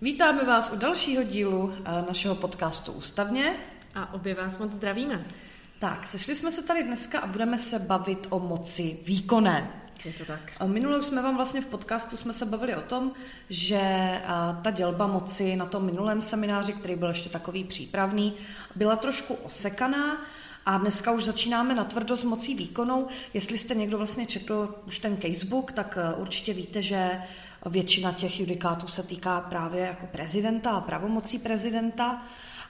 Vítáme vás u dalšího dílu eh, našeho podcastu Ústavně. A obě vás moc zdravíme. Tak, sešli jsme se tady dneska a budeme se bavit o moci výkonné. Je to tak. Minulou jsme vám vlastně v podcastu jsme se bavili o tom, že eh, ta dělba moci na tom minulém semináři, který byl ještě takový přípravný, byla trošku osekaná a dneska už začínáme na tvrdo s mocí výkonou. Jestli jste někdo vlastně četl už ten casebook, tak eh, určitě víte, že většina těch judikátů se týká právě jako prezidenta a pravomocí prezidenta.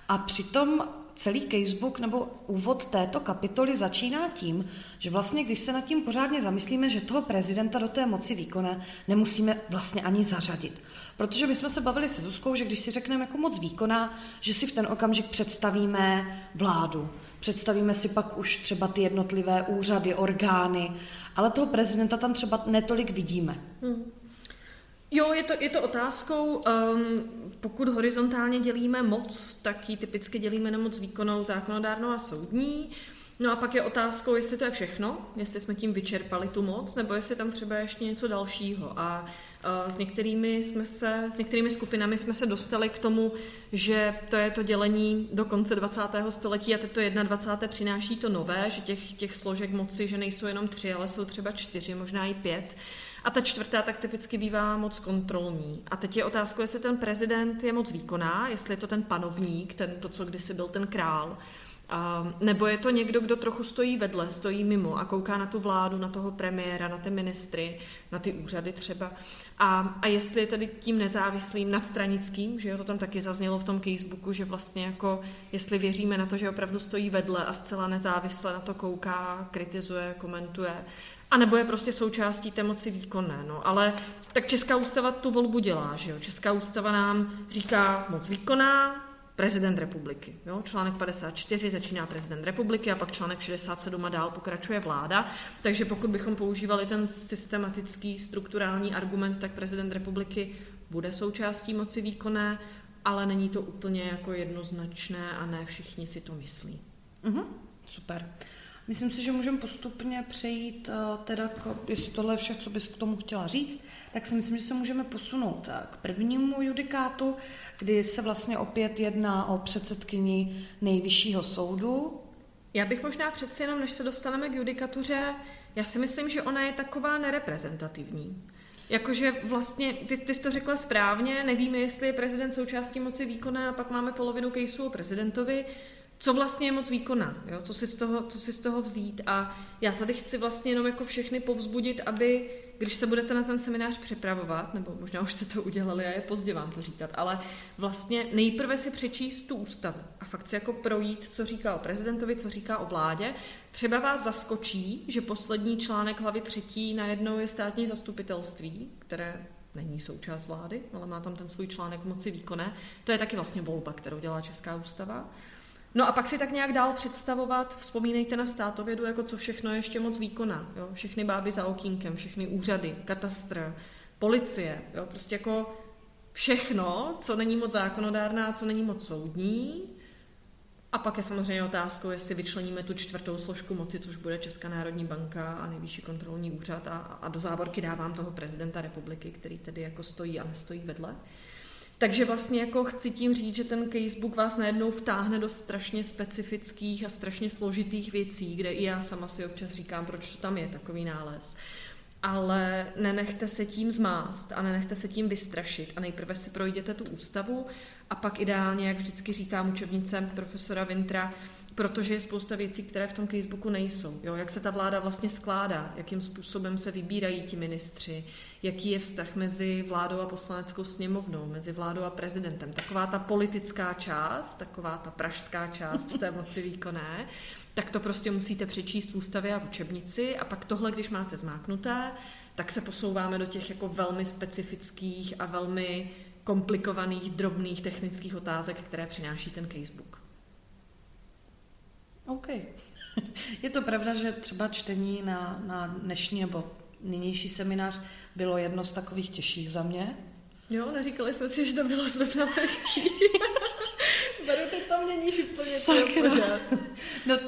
A přitom celý casebook nebo úvod této kapitoly začíná tím, že vlastně, když se nad tím pořádně zamyslíme, že toho prezidenta do té moci výkonné nemusíme vlastně ani zařadit. Protože my jsme se bavili se Zuzkou, že když si řekneme jako moc výkonná, že si v ten okamžik představíme vládu. Představíme si pak už třeba ty jednotlivé úřady, orgány, ale toho prezidenta tam třeba netolik vidíme. Hmm. Jo, je to, je to otázkou. Um, pokud horizontálně dělíme moc, tak ji typicky dělíme na moc výkonnou, zákonodárnou a soudní. No a pak je otázkou, jestli to je všechno, jestli jsme tím vyčerpali tu moc, nebo jestli tam třeba ještě něco dalšího. A uh, s některými, jsme se, s některými skupinami jsme se dostali k tomu, že to je to dělení do konce 20. století a teď to 21. přináší to nové, že těch, těch složek moci, že nejsou jenom tři, ale jsou třeba čtyři, možná i pět. A ta čtvrtá tak typicky bývá moc kontrolní. A teď je otázka, jestli ten prezident je moc výkonná, jestli je to ten panovník, ten, to, co kdysi byl ten král, a, nebo je to někdo, kdo trochu stojí vedle, stojí mimo a kouká na tu vládu, na toho premiéra, na ty ministry, na ty úřady třeba. A, a jestli je tedy tím nezávislým nadstranickým, že jo, to tam taky zaznělo v tom casebooku, že vlastně jako, jestli věříme na to, že opravdu stojí vedle a zcela nezávisle na to kouká, kritizuje, komentuje, a nebo je prostě součástí té moci výkonné. No. Ale tak Česká ústava tu volbu dělá. Že jo? Česká ústava nám říká moc výkonná, prezident republiky. Jo? Článek 54 začíná prezident republiky a pak článek 67 a dál pokračuje vláda. Takže pokud bychom používali ten systematický strukturální argument, tak prezident republiky bude součástí moci výkonné, ale není to úplně jako jednoznačné a ne všichni si to myslí. Mhm, super. Myslím si, že můžeme postupně přejít, eh, teda k, jestli tohle je vše, co bys k tomu chtěla říct, tak si myslím, že se můžeme posunout eh, k prvnímu judikátu, kdy se vlastně opět jedná o předsedkyni nejvyššího soudu. Já bych možná přeci jenom, než se dostaneme k judikatuře, já si myslím, že ona je taková nereprezentativní. Jakože vlastně, ty, ty jsi to řekla správně, nevíme, jestli je prezident součástí moci výkonné a pak máme polovinu kejsů o prezidentovi co vlastně je moc výkona, jo? Co, si z toho, co si z toho vzít. A já tady chci vlastně jenom jako všechny povzbudit, aby, když se budete na ten seminář připravovat, nebo možná už jste to udělali a je pozdě vám to říkat, ale vlastně nejprve si přečíst tu ústavu a fakt si jako projít, co říká o prezidentovi, co říká o vládě. Třeba vás zaskočí, že poslední článek hlavy třetí najednou je státní zastupitelství, které není součást vlády, ale má tam ten svůj článek moci výkonné. To je taky vlastně volba, kterou dělá Česká ústava. No a pak si tak nějak dál představovat, vzpomínejte na státovědu, jako co všechno je ještě moc výkona. Jo? Všechny báby za okýnkem, všechny úřady, katastr, policie, jo? prostě jako všechno, co není moc zákonodárná, co není moc soudní. A pak je samozřejmě otázkou, jestli vyčleníme tu čtvrtou složku moci, což bude Česká národní banka a nejvyšší kontrolní úřad a, a do závorky dávám toho prezidenta republiky, který tedy jako stojí a nestojí vedle. Takže vlastně jako chci tím říct, že ten casebook vás najednou vtáhne do strašně specifických a strašně složitých věcí, kde i já sama si občas říkám, proč to tam je takový nález. Ale nenechte se tím zmást a nenechte se tím vystrašit a nejprve si projděte tu ústavu a pak ideálně, jak vždycky říkám učebnice profesora Vintra, protože je spousta věcí, které v tom casebooku nejsou. Jo? Jak se ta vláda vlastně skládá, jakým způsobem se vybírají ti ministři, jaký je vztah mezi vládou a poslaneckou sněmovnou, mezi vládou a prezidentem. Taková ta politická část, taková ta pražská část té moci výkonné, tak to prostě musíte přečíst v ústavě a v učebnici a pak tohle, když máte zmáknuté, tak se posouváme do těch jako velmi specifických a velmi komplikovaných, drobných technických otázek, které přináší ten casebook. OK. Je to pravda, že třeba čtení na, na dnešní nebo nynější seminář bylo jedno z takových těžších za mě. Jo, neříkali jsme si, že to bylo zrovna lehký. Beru, ty tam měníš úplně pořád. No,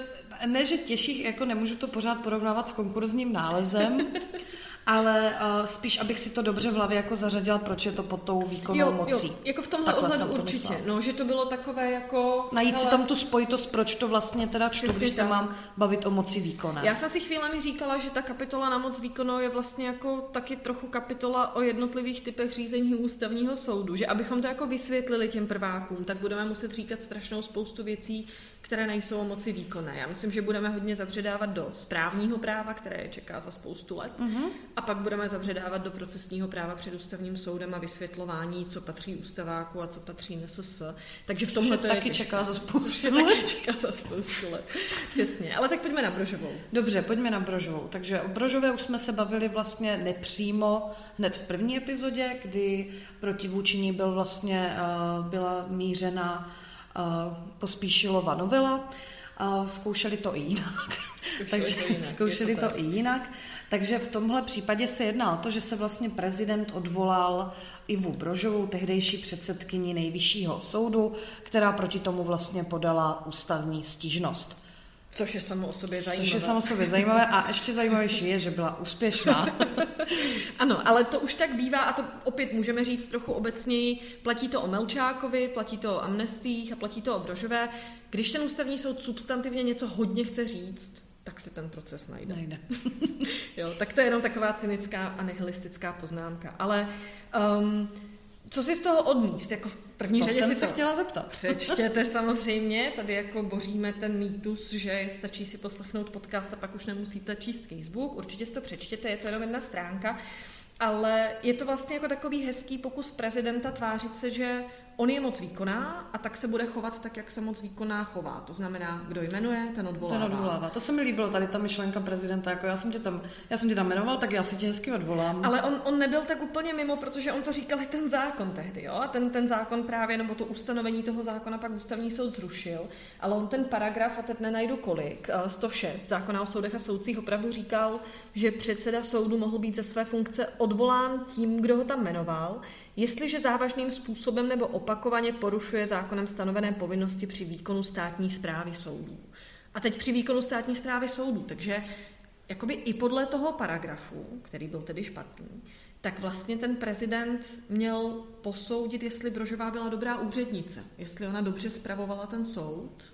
ne, že těžších, jako nemůžu to pořád porovnávat s konkurzním nálezem, ale uh, spíš, abych si to dobře v hlavě jako zařadila, proč je to pod tou výkonnou jo, mocí. Jo, jako v tomhle Takhle ohledu určitě, no, že to bylo takové jako... Najít hele, si tam tu spojitost, proč to vlastně teda čtu, když se mám bavit o moci výkonné. Já jsem si chvílemi říkala, že ta kapitola na moc výkonnou je vlastně jako taky trochu kapitola o jednotlivých typech řízení ústavního soudu, že abychom to jako vysvětlili těm prvákům, tak budeme muset říkat strašnou spoustu věcí, které nejsou moci výkonné. Já myslím, že budeme hodně zavředávat do správního práva, které je čeká za spoustu let, uh-huh. a pak budeme zavředávat do procesního práva před ústavním soudem a vysvětlování, co patří ústaváku a co patří NSS. Takže v tomhle to je taky čeká za spoustu let. čeká za spoustu let. Přesně. Ale tak pojďme na Brožovou. Dobře, pojďme na Brožovou. Takže o Brožové už jsme se bavili vlastně nepřímo hned v první epizodě, kdy proti vůči byl vlastně, uh, byla mířena pospíšilova novela. Zkoušeli to i jinak. Takže to jinak, zkoušeli to, to i jinak. Takže v tomhle případě se jedná o to, že se vlastně prezident odvolal Ivu Brožovou, tehdejší předsedkyni nejvyššího soudu, která proti tomu vlastně podala ústavní stížnost. Což je samo o sobě zajímavé. Což je samo o sobě zajímavé a ještě zajímavější je, že byla úspěšná. ano, ale to už tak bývá a to opět můžeme říct trochu obecněji. Platí to o Melčákovi, platí to o amnestích a platí to o Brožové. Když ten ústavní soud substantivně něco hodně chce říct, tak si ten proces najde. najde. jo, tak to je jenom taková cynická a nihilistická poznámka. Ale um, co si z toho odníst? Jako v první to řadě si se chtěla zeptat. Přečtěte samozřejmě, tady jako boříme ten mýtus, že stačí si poslechnout podcast a pak už nemusíte číst casebook. Určitě si to přečtěte, je to jenom jedna stránka. Ale je to vlastně jako takový hezký pokus prezidenta tvářit se, že on je moc výkonná a tak se bude chovat tak, jak se moc výkonná chová. To znamená, kdo jmenuje, ten odvolává. Ten odvolává. To se mi líbilo, tady ta myšlenka prezidenta, jako já jsem tě tam, já jsem tě tam jmenoval, tak já si tě hezky odvolám. Ale on, on nebyl tak úplně mimo, protože on to říkal i ten zákon tehdy, jo? A ten, ten zákon právě, nebo to ustanovení toho zákona pak ústavní soud zrušil, ale on ten paragraf, a teď nenajdu kolik, 106 eh, zákona o soudech a soudcích opravdu říkal, že předseda soudu mohl být ze své funkce odvolán tím, kdo ho tam jmenoval, jestliže závažným způsobem nebo opakovaně porušuje zákonem stanovené povinnosti při výkonu státní zprávy soudů. A teď při výkonu státní zprávy soudů, takže jakoby i podle toho paragrafu, který byl tedy špatný, tak vlastně ten prezident měl posoudit, jestli Brožová byla dobrá úřednice, jestli ona dobře spravovala ten soud,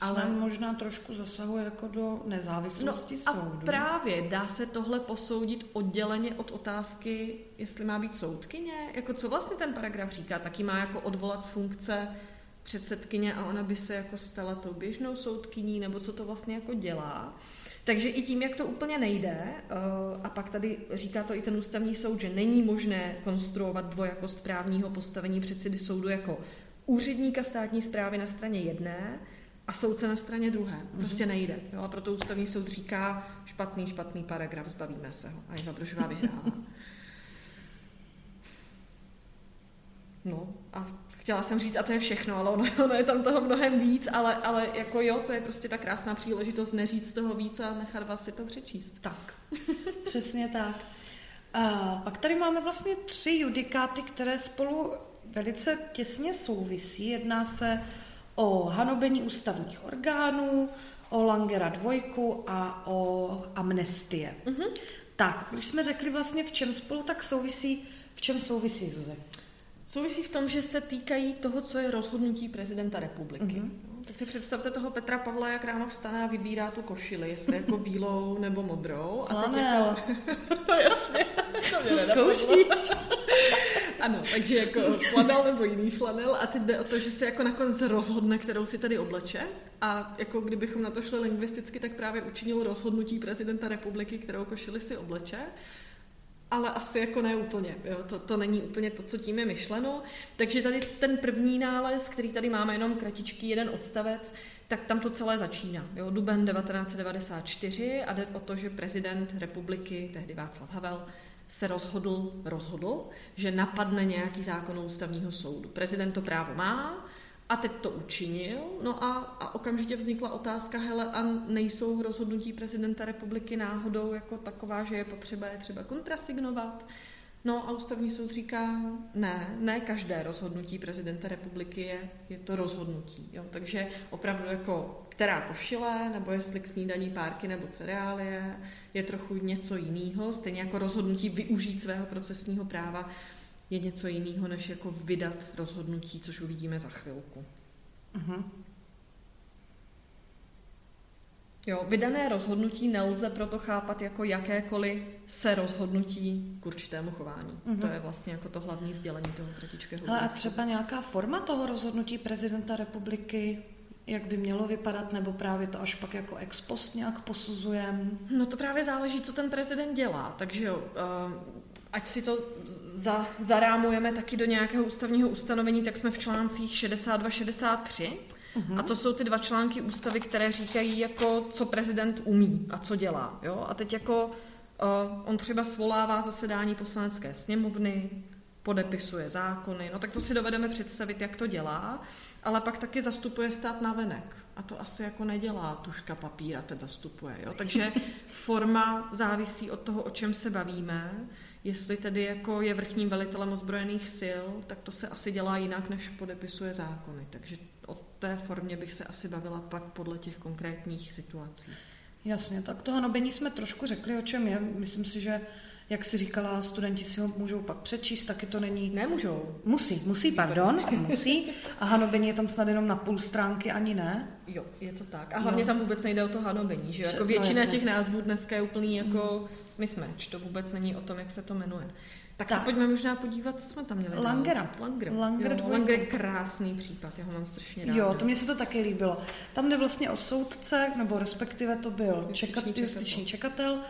ale možná trošku zasahuje jako do nezávislosti no, soudu. A právě dá se tohle posoudit odděleně od otázky, jestli má být soudkyně. Jako co vlastně ten paragraf říká? Taky má jako odvolat z funkce předsedkyně a ona by se jako stala tou běžnou soudkyní, nebo co to vlastně jako dělá. Takže i tím, jak to úplně nejde, eh, a pak tady říká to i ten ústavní soud, že není možné konstruovat dvojakost právního postavení předsedy soudu jako úředníka státní zprávy na straně jedné a soudce na straně druhé. Mhm. Prostě nejde. Jo? A proto ústavní soud říká špatný, špatný paragraf, zbavíme se ho. A Eva Brožová vyhrála. No a chtěla jsem říct, a to je všechno, ale ono, ono je tam toho mnohem víc, ale, ale jako jo, to je prostě ta krásná příležitost neříct toho víc a nechat vás si to přečíst. Tak, přesně tak. A pak tady máme vlastně tři judikáty, které spolu velice těsně souvisí. Jedná se o hanobení ústavních orgánů, o Langera dvojku a o amnestie. Mm-hmm. Tak, když jsme řekli vlastně, v čem spolu tak souvisí, v čem souvisí, Zuze? Souvisí v tom, že se týkají toho, co je rozhodnutí prezidenta republiky. Mm-hmm. Tak si představte toho Petra Pavla, jak ráno vstane a vybírá tu košili, jestli jako bílou nebo modrou. A teď jako... to jasně. To Co zkoušíš? ano, takže jako flanel nebo jiný flanel a teď jde o to, že se jako nakonec rozhodne, kterou si tady obleče a jako kdybychom na to šli lingvisticky, tak právě učinil rozhodnutí prezidenta republiky, kterou košili si obleče ale asi jako ne úplně. Jo? To, to není úplně to, co tím je myšleno. Takže tady ten první nález, který tady máme jenom kratičký jeden odstavec, tak tam to celé začíná. Jo? Duben 1994 a jde o to, že prezident republiky, tehdy Václav Havel, se rozhodl, rozhodl, že napadne nějaký zákon ústavního soudu. Prezident to právo má, a teď to učinil, no a, a okamžitě vznikla otázka, hele, a nejsou rozhodnutí prezidenta republiky náhodou jako taková, že je potřeba je třeba kontrasignovat? No a ústavní soud říká, ne, ne každé rozhodnutí prezidenta republiky je, je to rozhodnutí. Jo? Takže opravdu jako která košile, nebo jestli k snídaní párky nebo cereálie, je trochu něco jiného. Stejně jako rozhodnutí využít svého procesního práva je něco jiného, než jako vydat rozhodnutí, což uvidíme za chvilku. Uh-huh. Jo, vydané rozhodnutí nelze proto chápat jako jakékoliv se rozhodnutí k určitému chování. Mm-hmm. To je vlastně jako to hlavní sdělení toho kratičkého. Ale a třeba nějaká forma toho rozhodnutí prezidenta republiky, jak by mělo vypadat, nebo právě to až pak jako ex post nějak posuzujem? No to právě záleží, co ten prezident dělá. Takže jo, uh, ať si to za, zarámujeme taky do nějakého ústavního ustanovení, tak jsme v článcích 62-63 Uh-huh. A to jsou ty dva články ústavy, které říkají, jako, co prezident umí a co dělá. Jo? A teď jako uh, on třeba svolává zasedání poslanecké sněmovny, podepisuje zákony, no tak to si dovedeme představit, jak to dělá, ale pak taky zastupuje stát na venek. A to asi jako nedělá tuška papíra, teď zastupuje. Jo? Takže forma závisí od toho, o čem se bavíme. Jestli tedy jako je vrchním velitelem ozbrojených sil, tak to se asi dělá jinak, než podepisuje zákony. Takže o té formě bych se asi bavila pak podle těch konkrétních situací. Jasně, tak to hanobení jsme trošku řekli, o čem je. Myslím si, že jak si říkala, studenti si ho můžou pak přečíst, taky to není... Nemůžou. Musí, musí, pardon, musí. A hanobení je tam snad jenom na půl stránky, ani ne? Jo, je to tak. A hlavně jo. tam vůbec nejde o to hanobení, že jako no, většina no, těch názvů dneska je úplný jako mismatch, to vůbec není o tom, jak se to jmenuje. Tak, tak. se pojďme možná podívat, co jsme tam měli. Langera. Langer. Langer, jo, Langer je krásný případ, já ho mám strašně rád. Jo, to mě se to taky líbilo. Tam jde vlastně o soudce, nebo respektive to byl čekat, justiční čekatel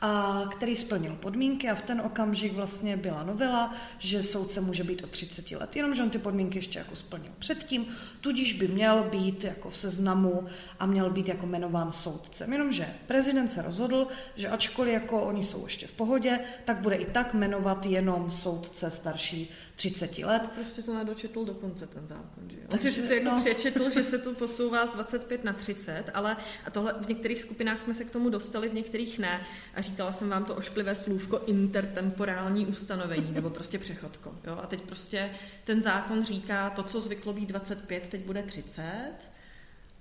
a který splnil podmínky a v ten okamžik vlastně byla novela, že soudce může být od 30 let, jenomže on ty podmínky ještě jako splnil předtím, tudíž by měl být jako v seznamu a měl být jako jmenován soudcem. Jenomže prezident se rozhodl, že ačkoliv jako oni jsou ještě v pohodě, tak bude i tak jmenovat jenom soudce starší 30 let. Prostě to nedočetl do konce ten zákon, že jo? On si sice jako no. přečetl, že se to posouvá z 25 na 30, ale a tohle v některých skupinách jsme se k tomu dostali, v některých ne. A říkala jsem vám to ošklivé slůvko intertemporální ustanovení, nebo prostě přechodko. Jo? A teď prostě ten zákon říká, to, co zvyklo být 25, teď bude 30,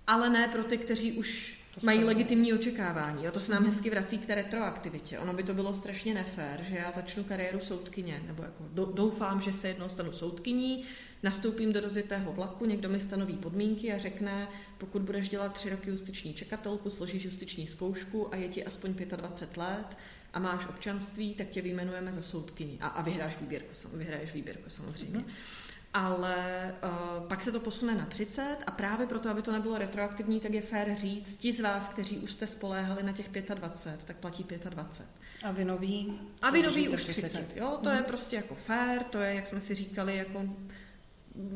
ale ne pro ty, kteří už mají legitimní očekávání. Jo? To se nám hezky vrací k té retroaktivitě. Ono by to bylo strašně nefér, že já začnu kariéru soudkyně, nebo jako doufám, že se jednou stanu soudkyní, nastoupím do rozjetého vlaku, někdo mi stanoví podmínky a řekne, pokud budeš dělat tři roky justiční čekatelku, složíš justiční zkoušku a je ti aspoň 25 let a máš občanství, tak tě vyjmenujeme za soudkyni a, a vyhráš výběrku, vyhraješ výběrku samozřejmě. Mm-hmm ale uh, pak se to posune na 30 a právě proto, aby to nebylo retroaktivní, tak je fér říct, ti z vás, kteří už jste spoléhali na těch 25, tak platí 25. A vy nový? A vy nový už 30, 30 jo, to mm. je prostě jako fér, to je, jak jsme si říkali, jako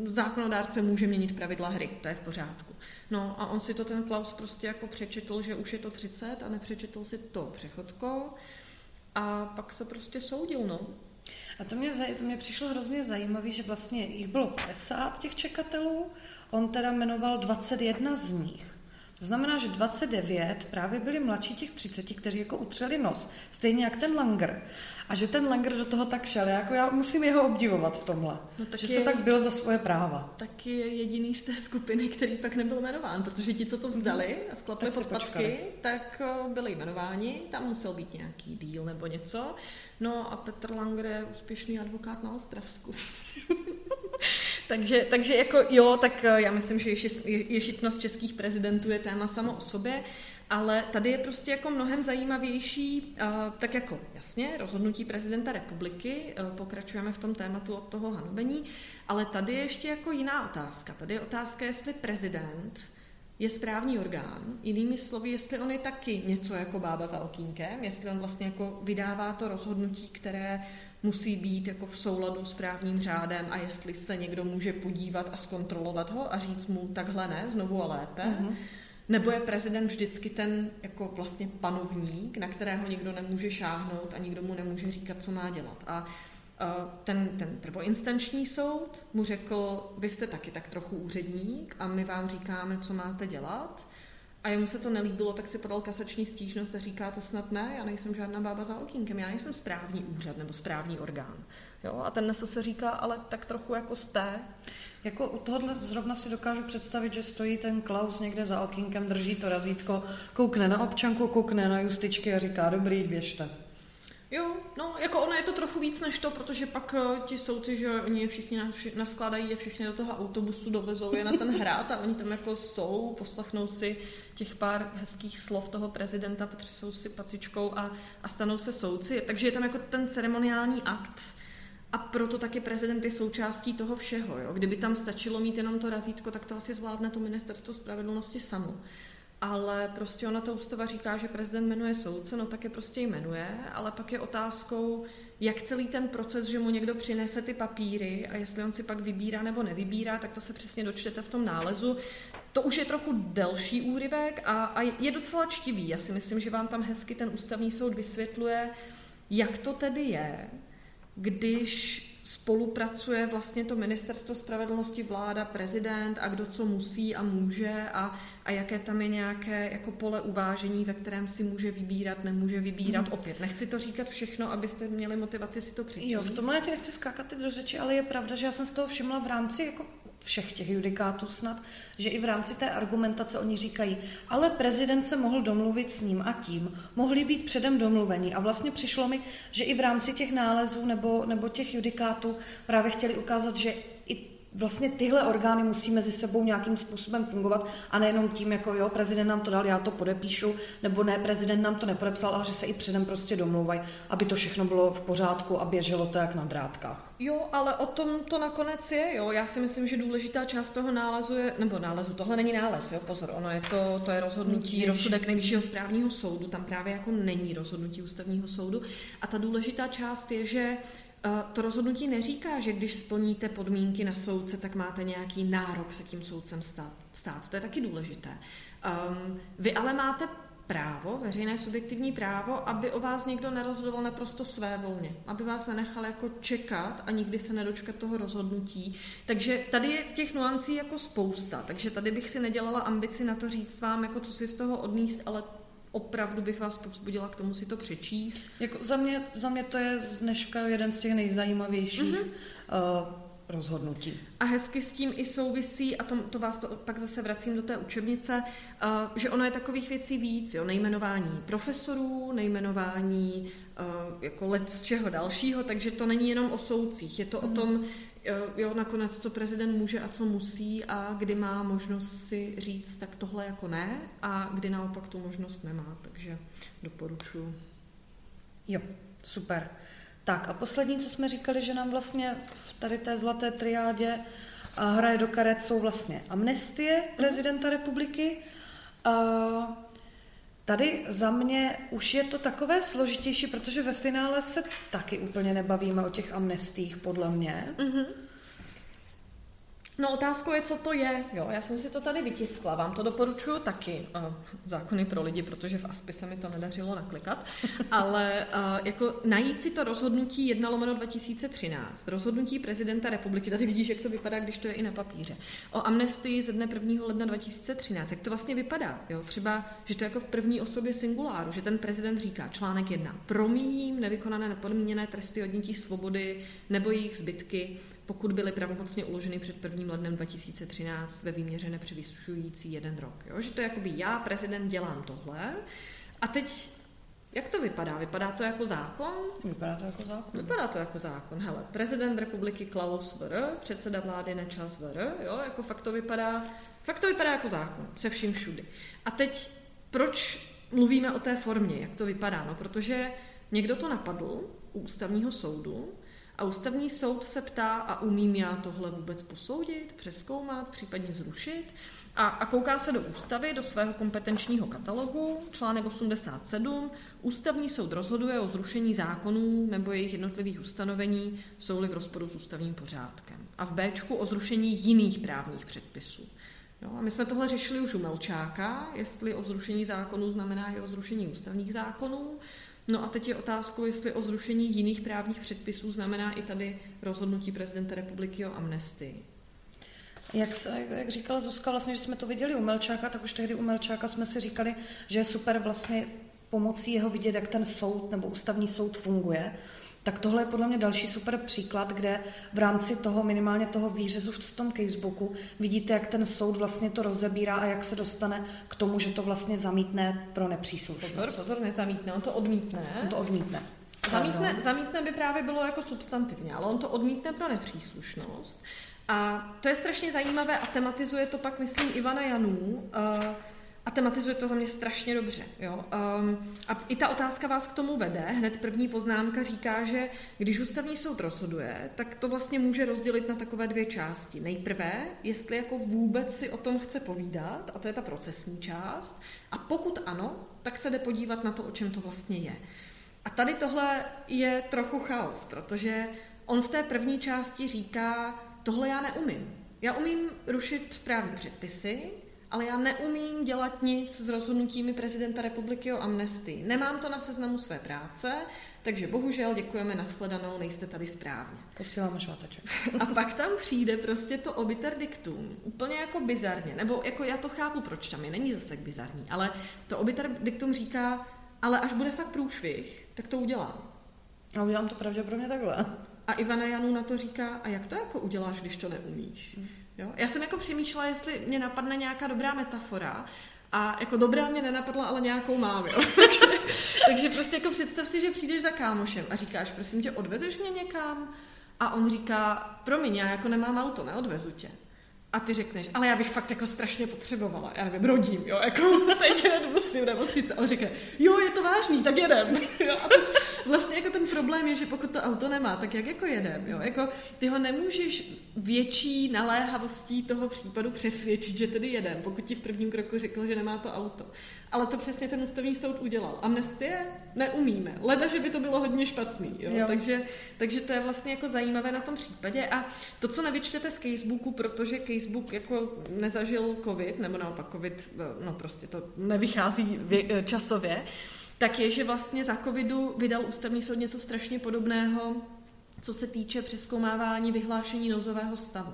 zákonodárce může měnit pravidla hry, to je v pořádku. No a on si to ten Klaus prostě jako přečetl, že už je to 30 a nepřečetl si to přechodko a pak se prostě soudil, no. A to mě, to mě přišlo hrozně zajímavé, že vlastně jich bylo 50 těch čekatelů, on teda jmenoval 21 z nich. To znamená, že 29 právě byli mladší těch 30, kteří jako utřeli nos, stejně jak ten Langer. A že ten Langer do toho tak šel, jako já musím jeho obdivovat v tomhle. No, že se tak byl za svoje práva. Taky je jediný z té skupiny, který pak nebyl jmenován, protože ti, co to vzdali a sklapli podpatky, tak eh, byli jmenováni, tam musel být nějaký díl nebo něco. No a Petr Langer je úspěšný advokát na Ostravsku. takže, takže jako jo, tak eh, já myslím, že ješitnost českých prezidentů je téma samo o sobě, ale tady je prostě jako mnohem zajímavější, uh, tak jako jasně, rozhodnutí prezidenta republiky, uh, pokračujeme v tom tématu od toho hanobení, ale tady je ještě jako jiná otázka. Tady je otázka, jestli prezident je správní orgán. Jinými slovy, jestli on je taky něco jako bába za okýnkem, jestli on vlastně jako vydává to rozhodnutí, které musí být jako v souladu s právním řádem a jestli se někdo může podívat a zkontrolovat ho a říct mu takhle ne, znovu a lépe. Mm-hmm. Nebo je prezident vždycky ten jako vlastně panovník, na kterého nikdo nemůže šáhnout a nikdo mu nemůže říkat, co má dělat. A ten, ten prvoinstanční soud mu řekl, vy jste taky tak trochu úředník a my vám říkáme, co máte dělat. a jemu se to nelíbilo, tak si podal kasační stížnost a říká to snad ne, já nejsem žádná bába za okýnkem, já nejsem správní úřad nebo správní orgán. Jo? A ten se říká, ale tak trochu jako jste. Jako u tohohle zrovna si dokážu představit, že stojí ten Klaus někde za okýnkem, drží to razítko, koukne na občanku, koukne na justičky a říká, dobrý, běžte. Jo, no, jako ono je to trochu víc než to, protože pak uh, ti soudci, že oni je všichni naskládají je všichni do toho autobusu, dovezou je na ten hrad a oni tam jako jsou, poslechnou si těch pár hezkých slov toho prezidenta, potřesou si pacičkou a, a stanou se soudci. Takže je tam jako ten ceremoniální akt, a proto taky prezident je součástí toho všeho. Jo? Kdyby tam stačilo mít jenom to razítko, tak to asi zvládne to ministerstvo spravedlnosti samo. Ale prostě ona ta ústava říká, že prezident jmenuje soudce, no tak je prostě jmenuje, ale pak je otázkou, jak celý ten proces, že mu někdo přinese ty papíry a jestli on si pak vybírá nebo nevybírá, tak to se přesně dočtete v tom nálezu. To už je trochu delší úryvek a, a je docela čtivý. Já si myslím, že vám tam hezky ten ústavní soud vysvětluje, jak to tedy je, když spolupracuje vlastně to ministerstvo spravedlnosti, vláda, prezident a kdo co musí a může a, a jaké tam je nějaké jako pole uvážení, ve kterém si může vybírat, nemůže vybírat. Mm. Opět, nechci to říkat všechno, abyste měli motivaci si to přečíst. Jo, v tomhle ti nechci skákat ty do řeči, ale je pravda, že já jsem z toho všimla v rámci jako všech těch judikátů snad, že i v rámci té argumentace oni říkají, ale prezident se mohl domluvit s ním a tím, mohli být předem domluvení. A vlastně přišlo mi, že i v rámci těch nálezů nebo, nebo těch judikátů právě chtěli ukázat, že i vlastně tyhle orgány musí mezi sebou nějakým způsobem fungovat a nejenom tím, jako jo, prezident nám to dal, já to podepíšu, nebo ne, prezident nám to nepodepsal, ale že se i předem prostě domlouvají, aby to všechno bylo v pořádku a běželo to jak na drátkách. Jo, ale o tom to nakonec je, jo. Já si myslím, že důležitá část toho nálezu je, nebo nálezu, tohle není nález, jo, pozor, ono je to, to je rozhodnutí, Jež. rozsudek nejvyššího správního soudu, tam právě jako není rozhodnutí ústavního soudu. A ta důležitá část je, že to rozhodnutí neříká, že když splníte podmínky na soudce, tak máte nějaký nárok se tím soudcem stát. stát. To je taky důležité. Um, vy ale máte právo, veřejné subjektivní právo, aby o vás někdo nerozhodoval naprosto své volně, aby vás nenechal jako čekat a nikdy se nedočkat toho rozhodnutí. Takže tady je těch nuancí jako spousta, takže tady bych si nedělala ambici na to říct vám, jako co si z toho odníst, ale opravdu bych vás povzbudila k tomu si to přečíst. Jako za, mě, za mě to je z dneška jeden z těch nejzajímavějších mm-hmm. uh, rozhodnutí. A hezky s tím i souvisí, a to, to vás pak zase vracím do té učebnice, uh, že ono je takových věcí víc, jo, nejmenování profesorů, nejmenování uh, jako let z čeho dalšího, takže to není jenom o soudcích, je to mm. o tom, jo, nakonec, co prezident může a co musí a kdy má možnost si říct, tak tohle jako ne a kdy naopak tu možnost nemá, takže doporučuji. Jo, super. Tak a poslední, co jsme říkali, že nám vlastně v tady té zlaté triádě hraje do karet, jsou vlastně amnestie prezidenta republiky. A Tady za mě už je to takové složitější, protože ve finále se taky úplně nebavíme o těch amnestích, podle mě. Mm-hmm. No otázkou je, co to je. Jo, já jsem si to tady vytiskla, vám to doporučuju taky. Zákony pro lidi, protože v ASPI se mi to nedařilo naklikat. Ale jako najít si to rozhodnutí 1 lomeno 2013, rozhodnutí prezidenta republiky, tady vidíš, jak to vypadá, když to je i na papíře, o amnestii ze dne 1. ledna 2013. Jak to vlastně vypadá? Jo, třeba, že to je jako v první osobě singuláru, že ten prezident říká článek 1. Promíním nevykonané nepodmíněné tresty odnětí svobody nebo jejich zbytky pokud byly pravomocně uloženy před 1. lednem 2013 ve výměře nepřevyšující jeden rok. Jo? Že to je jakoby já, prezident, dělám tohle a teď jak to vypadá? Vypadá to jako zákon? Vypadá to jako zákon. Vypadá to jako zákon. Hele, prezident republiky Klaus Vr, předseda vlády Nečas Vr, jo, jako fakt to vypadá, fakt to vypadá jako zákon, se vším všudy. A teď, proč mluvíme o té formě, jak to vypadá? No, protože někdo to napadl u ústavního soudu, a ústavní soud se ptá, a umím já tohle vůbec posoudit, přeskoumat, případně zrušit. A, a kouká se do ústavy, do svého kompetenčního katalogu, článek 87. Ústavní soud rozhoduje o zrušení zákonů nebo jejich jednotlivých ustanovení, jsou-li v rozporu s ústavním pořádkem. A v B o zrušení jiných právních předpisů. Jo, a my jsme tohle řešili už u Melčáka, jestli o zrušení zákonů znamená i o zrušení ústavních zákonů. No a teď je otázkou, jestli o zrušení jiných právních předpisů znamená i tady rozhodnutí prezidenta republiky o amnestii. Jak, se, jak říkala Zuzka, vlastně, že jsme to viděli u Melčáka, tak už tehdy u Melčáka jsme si říkali, že je super vlastně pomocí jeho vidět, jak ten soud nebo ústavní soud funguje. Tak tohle je podle mě další super příklad, kde v rámci toho minimálně toho výřezu v tom casebooku vidíte, jak ten soud vlastně to rozebírá a jak se dostane k tomu, že to vlastně zamítne pro nepříslušnost. Pozor, pozor, nezamítne, on to odmítne. On to odmítne. Zamítne, zamítne by právě bylo jako substantivně, ale on to odmítne pro nepříslušnost. A to je strašně zajímavé a tematizuje to pak, myslím, Ivana Janů. Uh, a tematizuje to za mě strašně dobře. Jo? Um, a i ta otázka vás k tomu vede. Hned první poznámka říká, že když ústavní soud rozhoduje, tak to vlastně může rozdělit na takové dvě části. Nejprve, jestli jako vůbec si o tom chce povídat, a to je ta procesní část, a pokud ano, tak se jde podívat na to, o čem to vlastně je. A tady tohle je trochu chaos, protože on v té první části říká, tohle já neumím. Já umím rušit právní předpisy, ale já neumím dělat nic s rozhodnutími prezidenta republiky o amnestii. Nemám to na seznamu své práce, takže bohužel děkujeme, nashledanou, nejste tady správně. Posíláme šváteček. A pak tam přijde prostě to obiter diktum, úplně jako bizarně, nebo jako já to chápu, proč tam je, není zase bizarní, ale to obiter diktum říká, ale až bude fakt průšvih, tak to udělám. A udělám to pravděpodobně takhle. A Ivana Janu na to říká, a jak to jako uděláš, když to neumíš? Hmm. Jo? Já jsem jako přemýšlela, jestli mě napadne nějaká dobrá metafora, a jako dobrá mě nenapadla, ale nějakou mám, jo. takže, prostě jako představ si, že přijdeš za kámošem a říkáš, prosím tě, odvezeš mě někam? A on říká, promiň, já jako nemám auto, neodvezu tě a ty řekneš, ale já bych fakt jako strašně potřebovala, já nevím, rodím, jo, jako teď musím nemocnice. A on řekne, jo, je to vážný, tak jedem. Jo, a teď vlastně jako ten problém je, že pokud to auto nemá, tak jak jako jedem, jo, jako ty ho nemůžeš větší naléhavostí toho případu přesvědčit, že tedy jedem, pokud ti v prvním kroku řekl, že nemá to auto. Ale to přesně ten ústavní soud udělal. Amnestie neumíme. Leda, že by to bylo hodně špatný. Jo? Jo. Takže, takže to je vlastně jako zajímavé na tom případě. A to, co nevyčtete z Facebooku, protože Facebook jako nezažil covid, nebo naopak covid, no prostě to nevychází časově, tak je, že vlastně za covidu vydal ústavní soud něco strašně podobného, co se týče přeskoumávání vyhlášení nouzového stavu.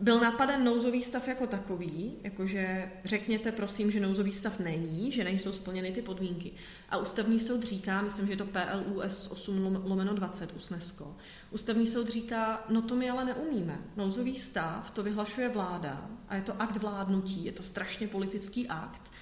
Byl napaden nouzový stav jako takový, jakože řekněte prosím, že nouzový stav není, že nejsou splněny ty podmínky. A ústavní soud říká, myslím, že je to PLUS 8 lomeno 20 usnesko, ústavní soud říká, no to my ale neumíme. Nouzový stav to vyhlašuje vláda a je to akt vládnutí, je to strašně politický akt.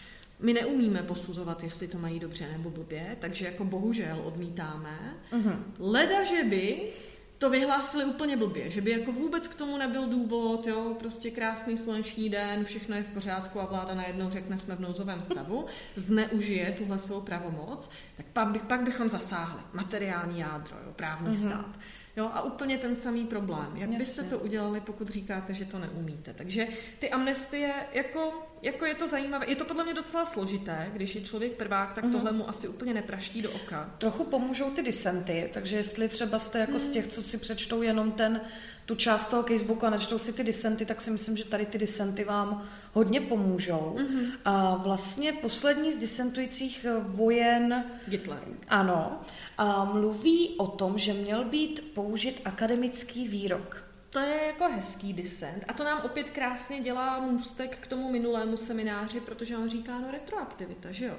My neumíme posuzovat, jestli to mají dobře nebo blbě, takže jako bohužel odmítáme. Uh-huh. Leda, že by to vyhlásili úplně blbě, že by jako vůbec k tomu nebyl důvod, jo, prostě krásný sluneční den, všechno je v pořádku a vláda najednou řekne, jsme v nouzovém stavu, zneužije tuhle svou pravomoc, tak pak, bych, pak bychom zasáhli. Materiální jádro, jo, právní mm-hmm. stát. Jo, a úplně ten samý problém. Jak Jasně. byste to udělali, pokud říkáte, že to neumíte? Takže ty amnestie, jako, jako je to zajímavé, je to podle mě docela složité, když je člověk prvák, tak mm-hmm. tohle mu asi úplně nepraští do oka. Trochu pomůžou ty disenty, takže jestli třeba jste jako mm. z těch, co si přečtou jenom ten tu část toho casebooku a načtou si ty disenty, tak si myslím, že tady ty disenty vám hodně pomůžou. Mm-hmm. A vlastně poslední z disentujících vojen... Hitler. Ano a mluví o tom, že měl být použit akademický výrok. To je jako hezký disent. A to nám opět krásně dělá můstek k tomu minulému semináři, protože on říká, no retroaktivita, že jo.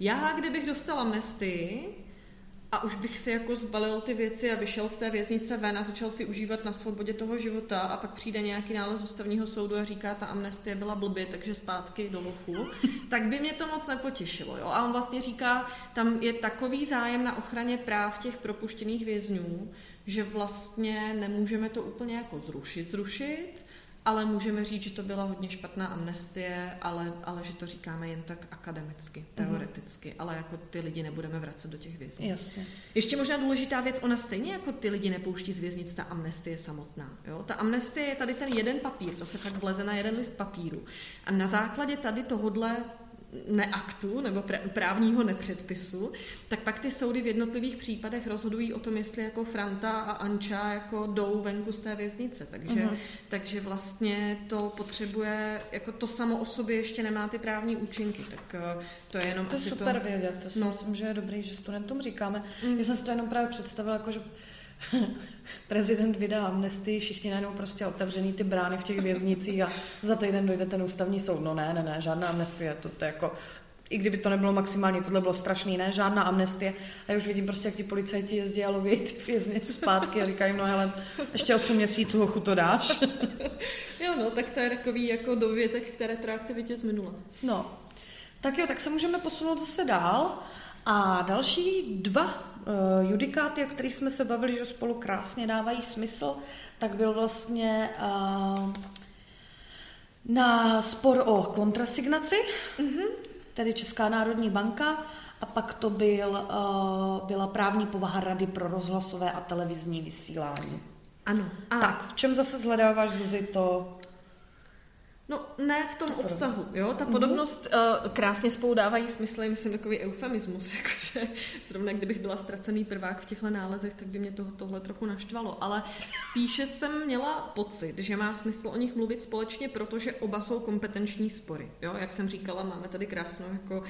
Já, kdybych dostala amnestii, a už bych si jako zbalil ty věci a vyšel z té věznice ven a začal si užívat na svobodě toho života a pak přijde nějaký nález ústavního soudu a říká, ta amnestie byla blbě, takže zpátky do lochu, tak by mě to moc nepotěšilo. Jo? A on vlastně říká, tam je takový zájem na ochraně práv těch propuštěných vězňů, že vlastně nemůžeme to úplně jako zrušit, zrušit, ale můžeme říct, že to byla hodně špatná amnestie, ale, ale že to říkáme jen tak akademicky, mhm. teoreticky, mm-hmm. ale jako ty lidi nebudeme vracet do těch věznic. Jasně. Ještě možná důležitá věc, ona stejně jako ty lidi nepouští z věznic ta amnestie samotná. Jo? Ta amnestie je tady ten jeden papír, to se fakt vleze na jeden list papíru. A na základě tady tohodle neaktu nebo právního nepředpisu, tak pak ty soudy v jednotlivých případech rozhodují o tom, jestli jako Franta a Anča jako jdou venku z té věznice. Takže, uh-huh. takže vlastně to potřebuje, jako to samo o sobě ještě nemá ty právní účinky. Tak eh, to je jenom to je super to... vědět, to si no. myslím, že je dobrý, že studentům říkáme. Mm. Já jsem si to jenom právě představila, jako, že prezident vydá amnestii, všichni najednou prostě otevřený ty brány v těch věznicích a za týden dojde ten ústavní soud. No ne, ne, ne, žádná amnestie, to, to je jako i kdyby to nebylo maximálně, tohle bylo strašný, ne? Žádná amnestie. A já už vidím prostě, jak ti policajti jezdí a loví ty vězně zpátky a říkají, no hele, ještě 8 měsíců hochu to dáš. jo, no, tak to je takový jako dovětek k té retroaktivitě z minula. No, tak jo, tak se můžeme posunout zase dál. A další dva judikáty, o kterých jsme se bavili, že spolu krásně dávají smysl, tak byl vlastně uh, na spor o kontrasignaci. Mm-hmm tedy Česká národní banka, a pak to byl, uh, byla právní povaha Rady pro rozhlasové a televizní vysílání. Ano. A... Tak, v čem zase zhledáváš, Zuzi, to No ne v tom to obsahu, jo, ta mhm. podobnost mm-hmm. uh, krásně spolu dávají smysl, myslím takový eufemismus, jakože zrovna kdybych byla ztracený prvák v těchto nálezech, tak by mě to, tohle trochu naštvalo, ale spíše jsem měla pocit, že má smysl o nich mluvit společně, protože oba jsou kompetenční spory, jo, jak jsem říkala, máme tady krásnou jako uh,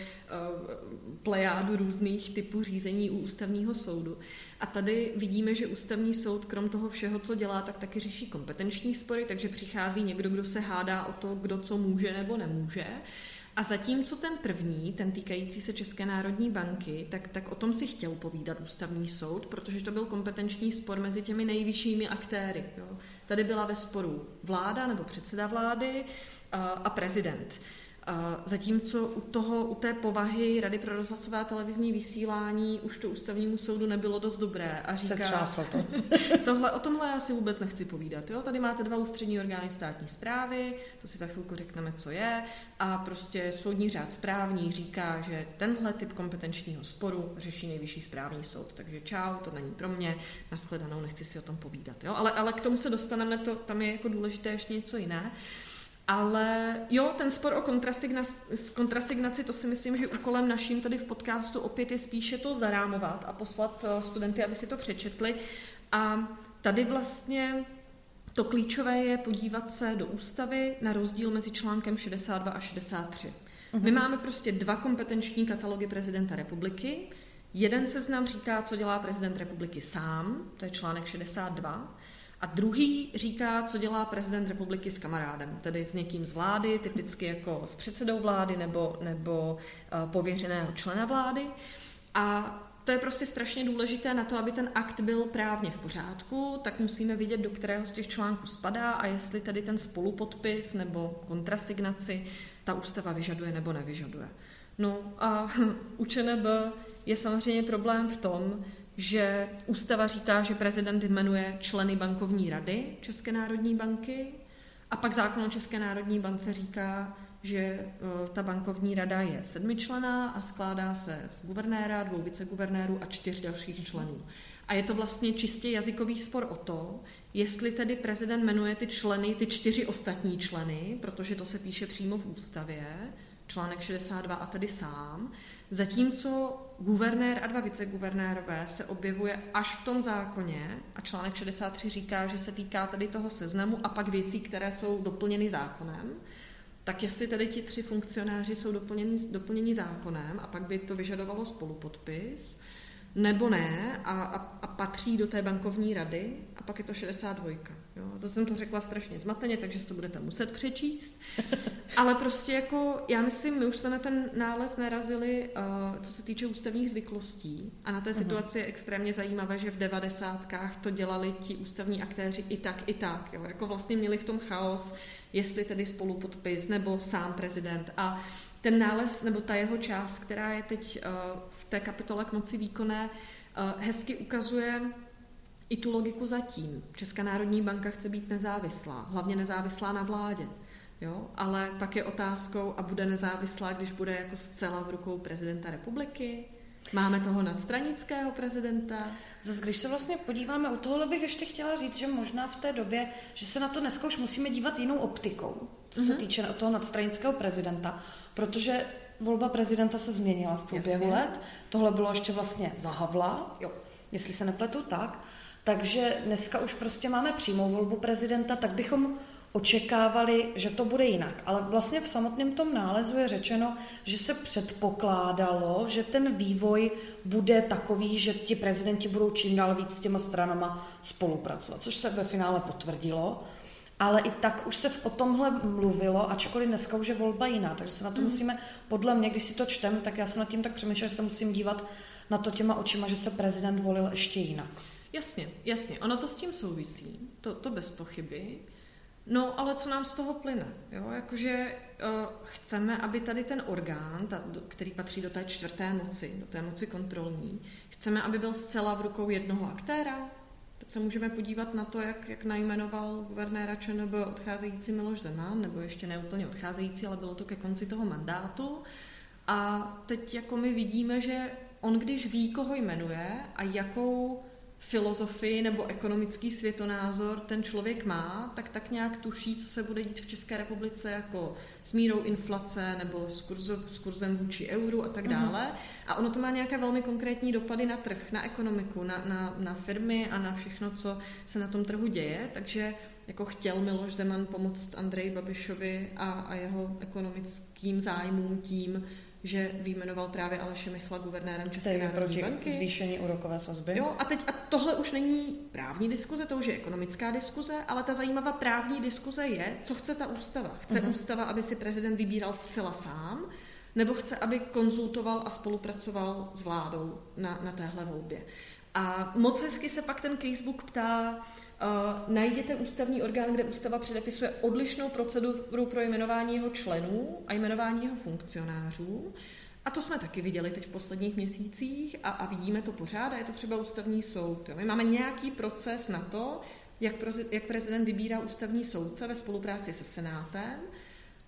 plejádu různých typů řízení u ústavního soudu. A tady vidíme, že ústavní soud, krom toho všeho, co dělá, tak taky řeší kompetenční spory, takže přichází někdo, kdo se hádá o to, kdo co může nebo nemůže. A zatímco ten první, ten týkající se České národní banky, tak, tak o tom si chtěl povídat ústavní soud, protože to byl kompetenční spor mezi těmi nejvyššími aktéry. Jo. Tady byla ve sporu vláda nebo předseda vlády a, a prezident. Zatímco u, toho, u té povahy Rady pro rozhlasové a televizní vysílání už to ústavnímu soudu nebylo dost dobré. A říká, Se to. tohle, o tomhle já si vůbec nechci povídat. Jo? Tady máte dva ústřední orgány státní zprávy, to si za chvilku řekneme, co je, a prostě soudní řád správní říká, že tenhle typ kompetenčního sporu řeší nejvyšší správní soud. Takže čau, to není pro mě, nashledanou, nechci si o tom povídat. Jo? Ale, ale k tomu se dostaneme, to, tam je jako důležité ještě něco jiné. Ale jo, ten spor o kontrasignaci, to si myslím, že úkolem naším tady v podcastu opět je spíše to zarámovat a poslat eh, studenty, aby si to přečetli. A tady vlastně to klíčové je podívat se do ústavy na rozdíl mezi článkem 62 a 63. Uh-huh. My máme prostě dva kompetenční katalogy prezidenta republiky. Jeden seznam říká, co dělá prezident republiky sám, to je článek 62, a druhý říká, co dělá prezident republiky s kamarádem, tedy s někým z vlády, typicky jako s předsedou vlády nebo, nebo uh, pověřeného člena vlády. A to je prostě strašně důležité na to, aby ten akt byl právně v pořádku, tak musíme vidět, do kterého z těch článků spadá a jestli tedy ten spolupodpis nebo kontrasignaci ta ústava vyžaduje nebo nevyžaduje. No a u ČNB je samozřejmě problém v tom, že ústava říká, že prezident jmenuje členy bankovní rady České národní banky a pak zákon o České národní bance říká, že e, ta bankovní rada je sedmičlená a skládá se z guvernéra, dvou viceguvernérů a čtyř dalších členů. A je to vlastně čistě jazykový spor o to, jestli tedy prezident jmenuje ty členy, ty čtyři ostatní členy, protože to se píše přímo v ústavě, článek 62 a tedy sám, Zatímco guvernér a dva viceguvernérové se objevuje až v tom zákoně a článek 63 říká, že se týká tady toho seznamu a pak věcí, které jsou doplněny zákonem, tak jestli tedy ti tři funkcionáři jsou doplněni, doplněni zákonem a pak by to vyžadovalo spolupodpis, nebo ne a, a, a patří do té bankovní rady a pak je to 62. Jo? To jsem to řekla strašně zmateně, takže si to budete muset přečíst. Ale prostě jako, já myslím, my už jsme na ten nález narazili, uh, co se týče ústavních zvyklostí a na té uh-huh. situaci je extrémně zajímavé, že v devadesátkách to dělali ti ústavní aktéři i tak, i tak. Jo? Jako vlastně měli v tom chaos, jestli tedy spolupodpis nebo sám prezident a ten nález nebo ta jeho část, která je teď uh, té kapitole k moci výkonné, uh, hezky ukazuje i tu logiku zatím. Česká národní banka chce být nezávislá, hlavně nezávislá na vládě. Jo? Ale pak je otázkou, a bude nezávislá, když bude jako zcela v rukou prezidenta republiky? Máme toho nadstranického prezidenta? Zase, když se vlastně podíváme, u tohohle bych ještě chtěla říct, že možná v té době, že se na to dneska už musíme dívat jinou optikou, co se uh-huh. týče toho nadstranického prezidenta, protože volba prezidenta se změnila v průběhu Jasně. let. Tohle bylo ještě vlastně za Havla, jo. jestli se nepletu tak. Takže dneska už prostě máme přímou volbu prezidenta, tak bychom očekávali, že to bude jinak. Ale vlastně v samotném tom nálezu je řečeno, že se předpokládalo, že ten vývoj bude takový, že ti prezidenti budou čím dál víc s těma stranama spolupracovat, což se ve finále potvrdilo. Ale i tak už se o tomhle mluvilo, ačkoliv dneska už je volba jiná, takže se na to mm. musíme, podle mě, když si to čtem, tak já jsem nad tím tak přemýšlela, že se musím dívat na to těma očima, že se prezident volil ještě jinak. Jasně, jasně. Ono to s tím souvisí, to, to bez pochyby. No, ale co nám z toho plyne? Jo? Jakože uh, chceme, aby tady ten orgán, ta, který patří do té čtvrté moci, do té moci kontrolní, chceme, aby byl zcela v rukou jednoho aktéra? Teď se můžeme podívat na to, jak, jak najmenoval guvernéra ČNB odcházející Miloš Zeman, nebo ještě neúplně odcházející, ale bylo to ke konci toho mandátu. A teď jako my vidíme, že on když ví, koho jmenuje a jakou filozofii nebo ekonomický světonázor ten člověk má, tak tak nějak tuší, co se bude dít v České republice jako s mírou inflace nebo s, kurzo, s kurzem vůči euru a tak mhm. dále. A ono to má nějaké velmi konkrétní dopady na trh, na ekonomiku, na, na, na firmy a na všechno, co se na tom trhu děje. Takže jako chtěl Miloš Zeman pomoct Andreji Babišovi a, a jeho ekonomickým zájmům tím, že vyjmenoval právě Aleše Michla guvernérem České národní proti banky. zvýšení úrokové sazby. Jo, a teď a tohle už není právní diskuze, to už je ekonomická diskuze, ale ta zajímavá právní diskuze je, co chce ta ústava. Chce uh-huh. ústava, aby si prezident vybíral zcela sám, nebo chce, aby konzultoval a spolupracoval s vládou na, na téhle volbě. A moc hezky se pak ten casebook ptá, Uh, najděte ústavní orgán, kde ústava předepisuje odlišnou proceduru pro jmenování jeho členů a jmenování jeho funkcionářů. A to jsme taky viděli teď v posledních měsících a, a vidíme to pořád a je to třeba ústavní soud. My máme nějaký proces na to, jak, prozi, jak prezident vybírá ústavní soudce ve spolupráci se senátem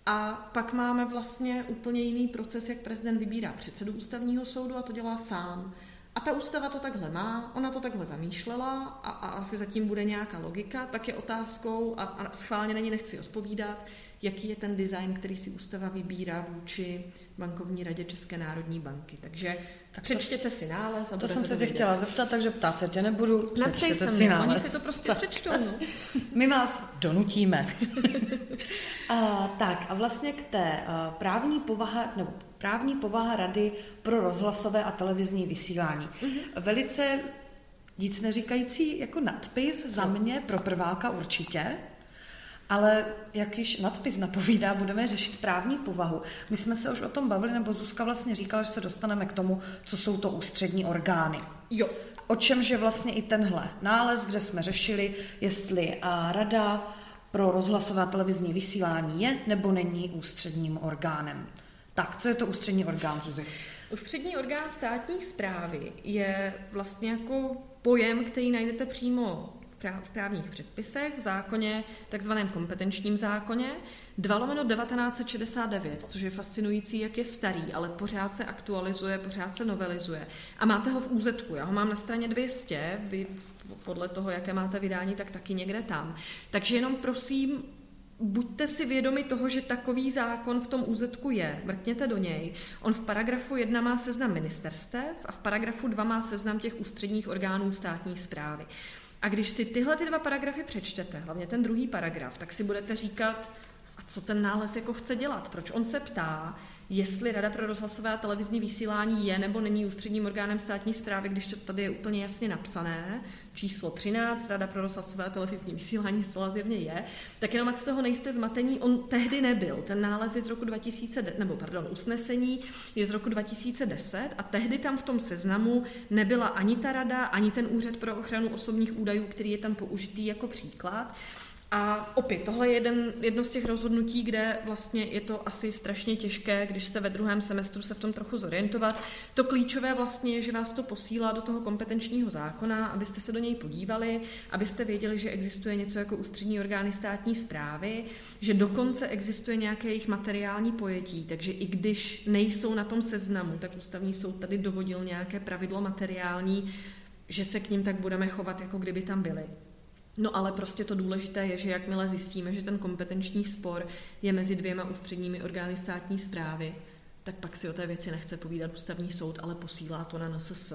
a pak máme vlastně úplně jiný proces, jak prezident vybírá předsedu ústavního soudu a to dělá sám. A ta ústava to takhle má, ona to takhle zamýšlela a, a asi zatím bude nějaká logika, tak je otázkou, a, a schválně není nechci odpovídat, jaký je ten design, který si ústava vybírá vůči bankovní radě České národní banky. Takže tak přečtěte si nález. A to jsem se tě chtěla zeptat, takže ptát se tě nebudu. Přečtěte si nález. Oni si to prostě přečtou. No. My vás donutíme. a, tak a vlastně k té a, právní povaha, nebo právní povaha Rady pro rozhlasové a televizní vysílání. Mm-hmm. Velice nic neříkající jako nadpis za mě pro prváka určitě, ale jak již nadpis napovídá, budeme řešit právní povahu. My jsme se už o tom bavili, nebo Zuzka vlastně říkala, že se dostaneme k tomu, co jsou to ústřední orgány. Jo. O čemže vlastně i tenhle nález, kde jsme řešili, jestli a rada pro rozhlasové a televizní vysílání je nebo není ústředním orgánem. Tak, co je to ústřední orgán, Zuzi? Ústřední orgán státní zprávy je vlastně jako pojem, který najdete přímo v právních předpisech, v zákoně, takzvaném kompetenčním zákoně, 2 lomeno 1969, což je fascinující, jak je starý, ale pořád se aktualizuje, pořád se novelizuje. A máte ho v úzetku, já ho mám na straně 200, vy podle toho, jaké máte vydání, tak taky někde tam. Takže jenom prosím, buďte si vědomi toho, že takový zákon v tom úzetku je, mrkněte do něj. On v paragrafu 1 má seznam ministerstev a v paragrafu 2 má seznam těch ústředních orgánů státní zprávy. A když si tyhle ty dva paragrafy přečtete, hlavně ten druhý paragraf, tak si budete říkat, a co ten nález jako chce dělat, proč on se ptá, jestli Rada pro rozhlasové a televizní vysílání je nebo není ústředním orgánem státní zprávy, když to tady je úplně jasně napsané, číslo 13, Rada pro rozhlasové a televizní vysílání zcela zjevně je, tak jenom ať z toho nejste zmatení, on tehdy nebyl. Ten nález je z roku 2000, nebo pardon, usnesení je z roku 2010 a tehdy tam v tom seznamu nebyla ani ta rada, ani ten úřad pro ochranu osobních údajů, který je tam použitý jako příklad. A opět, tohle je jeden, jedno z těch rozhodnutí, kde vlastně je to asi strašně těžké, když jste ve druhém semestru se v tom trochu zorientovat. To klíčové vlastně je, že vás to posílá do toho kompetenčního zákona, abyste se do něj podívali, abyste věděli, že existuje něco jako ústřední orgány státní zprávy, že dokonce existuje nějaké jejich materiální pojetí, takže i když nejsou na tom seznamu, tak ústavní soud tady dovodil nějaké pravidlo materiální, že se k ním tak budeme chovat, jako kdyby tam byly. No ale prostě to důležité je, že jakmile zjistíme, že ten kompetenční spor je mezi dvěma ústředními orgány státní zprávy, tak pak si o té věci nechce povídat ústavní soud, ale posílá to na NSS,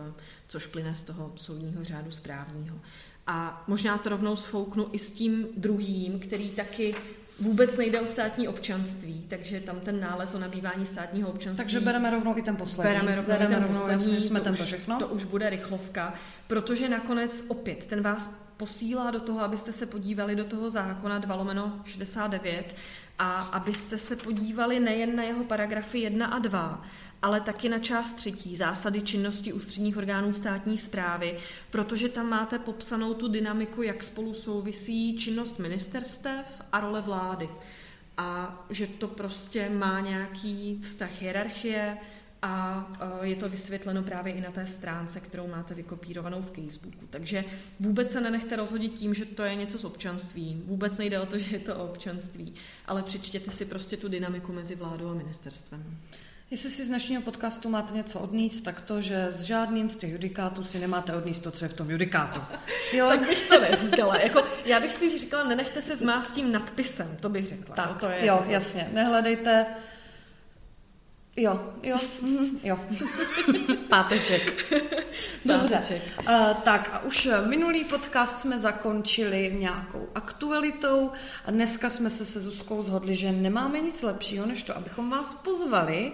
což plyne z toho soudního řádu správního. A možná to rovnou sfouknu i s tím druhým, který taky Vůbec nejde o státní občanství, takže tam ten nález o nabývání státního občanství. Takže bereme rovnou i ten poslední. Bereme rovnou, bereme ten rovnou poslední, jsme to, ten už, to všechno. to už bude rychlovka, protože nakonec opět ten vás posílá do toho, abyste se podívali do toho zákona 2 lomeno 69 a abyste se podívali nejen na jeho paragrafy 1 a 2, ale taky na část třetí, zásady činnosti ústředních orgánů státní zprávy, protože tam máte popsanou tu dynamiku, jak spolu souvisí činnost ministerstev a role vlády. A že to prostě má nějaký vztah hierarchie a e, je to vysvětleno právě i na té stránce, kterou máte vykopírovanou v Facebooku. Takže vůbec se nenechte rozhodit tím, že to je něco s občanstvím. Vůbec nejde o to, že je to o občanství, ale přečtěte si prostě tu dynamiku mezi vládou a ministerstvem. Jestli si z dnešního podcastu máte něco odníst, tak to, že s žádným z těch judikátů si nemáte odníst to, co je v tom judikátu. Jo, tak bych to neříkala. Jako, já bych spíš říkala, nenechte se zmást tím nadpisem, to bych řekla. Tak, no, to je jo, jako- jasně. Nehledejte Jo, jo, mhm, jo. Páteček. Dobře. Páteček. Uh, tak a už minulý podcast jsme zakončili nějakou aktualitou a dneska jsme se se Zuzkou zhodli, že nemáme nic lepšího, než to, abychom vás pozvali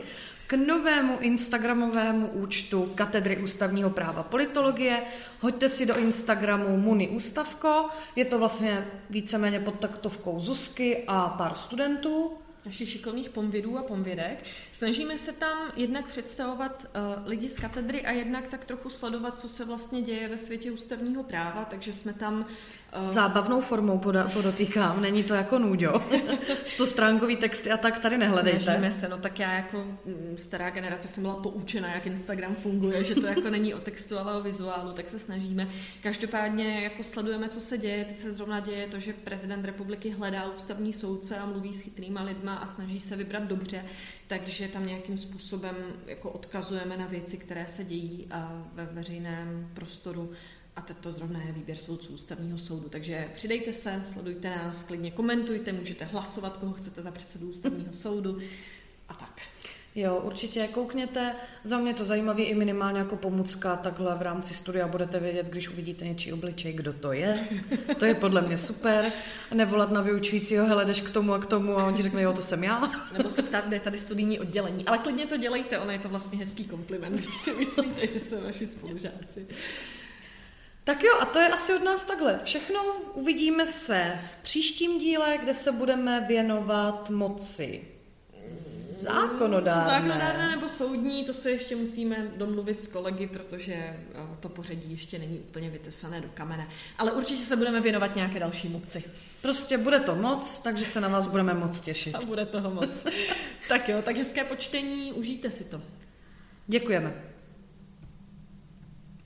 k novému instagramovému účtu Katedry ústavního práva politologie. Hoďte si do Instagramu Muni Ústavko, je to vlastně víceméně pod taktovkou Zuzky a pár studentů. našich šikovných pomvědů a pomvědek. Snažíme se tam jednak představovat uh, lidi z katedry a jednak tak trochu sledovat, co se vlastně děje ve světě ústavního práva, takže jsme tam zábavnou formou poda- podotýkám, není to jako nůďo. Stostránkový texty a tak tady nehledejte. Snažíme se, no tak já jako mm, stará generace jsem byla poučena, jak Instagram funguje, že to jako není o textu, ale o vizuálu, tak se snažíme. Každopádně jako sledujeme, co se děje. Teď se zrovna děje to, že prezident republiky hledá ústavní soudce a mluví s chytrýma lidma a snaží se vybrat dobře, takže tam nějakým způsobem jako odkazujeme na věci, které se dějí a ve veřejném prostoru a to zrovna je výběr soudců ústavního soudu. Takže přidejte se, sledujte nás, klidně komentujte, můžete hlasovat, koho chcete za předsedu ústavního soudu a tak. Jo, určitě koukněte. Za mě to zajímavý i minimálně jako pomůcka takhle v rámci studia budete vědět, když uvidíte něčí obličej, kdo to je. To je podle mě super. Nevolat na vyučujícího, hele, jdeš k tomu a k tomu a on ti řekne, jo, to jsem já. Nebo se ptát, kde je tady studijní oddělení. Ale klidně to dělejte, ono je to vlastně hezký kompliment, když si myslíte, že jsou vaši spolužáci. Tak jo, a to je asi od nás takhle. Všechno uvidíme se v příštím díle, kde se budeme věnovat moci zákonodárné. Zákonodárné nebo soudní, to se ještě musíme domluvit s kolegy, protože eh, to pořadí ještě není úplně vytesané do kamene. Ale určitě se budeme věnovat nějaké další moci. Prostě bude to moc, takže se na vás budeme moc těšit. A bude toho moc. tak jo, tak hezké počtení, užijte si to. Děkujeme.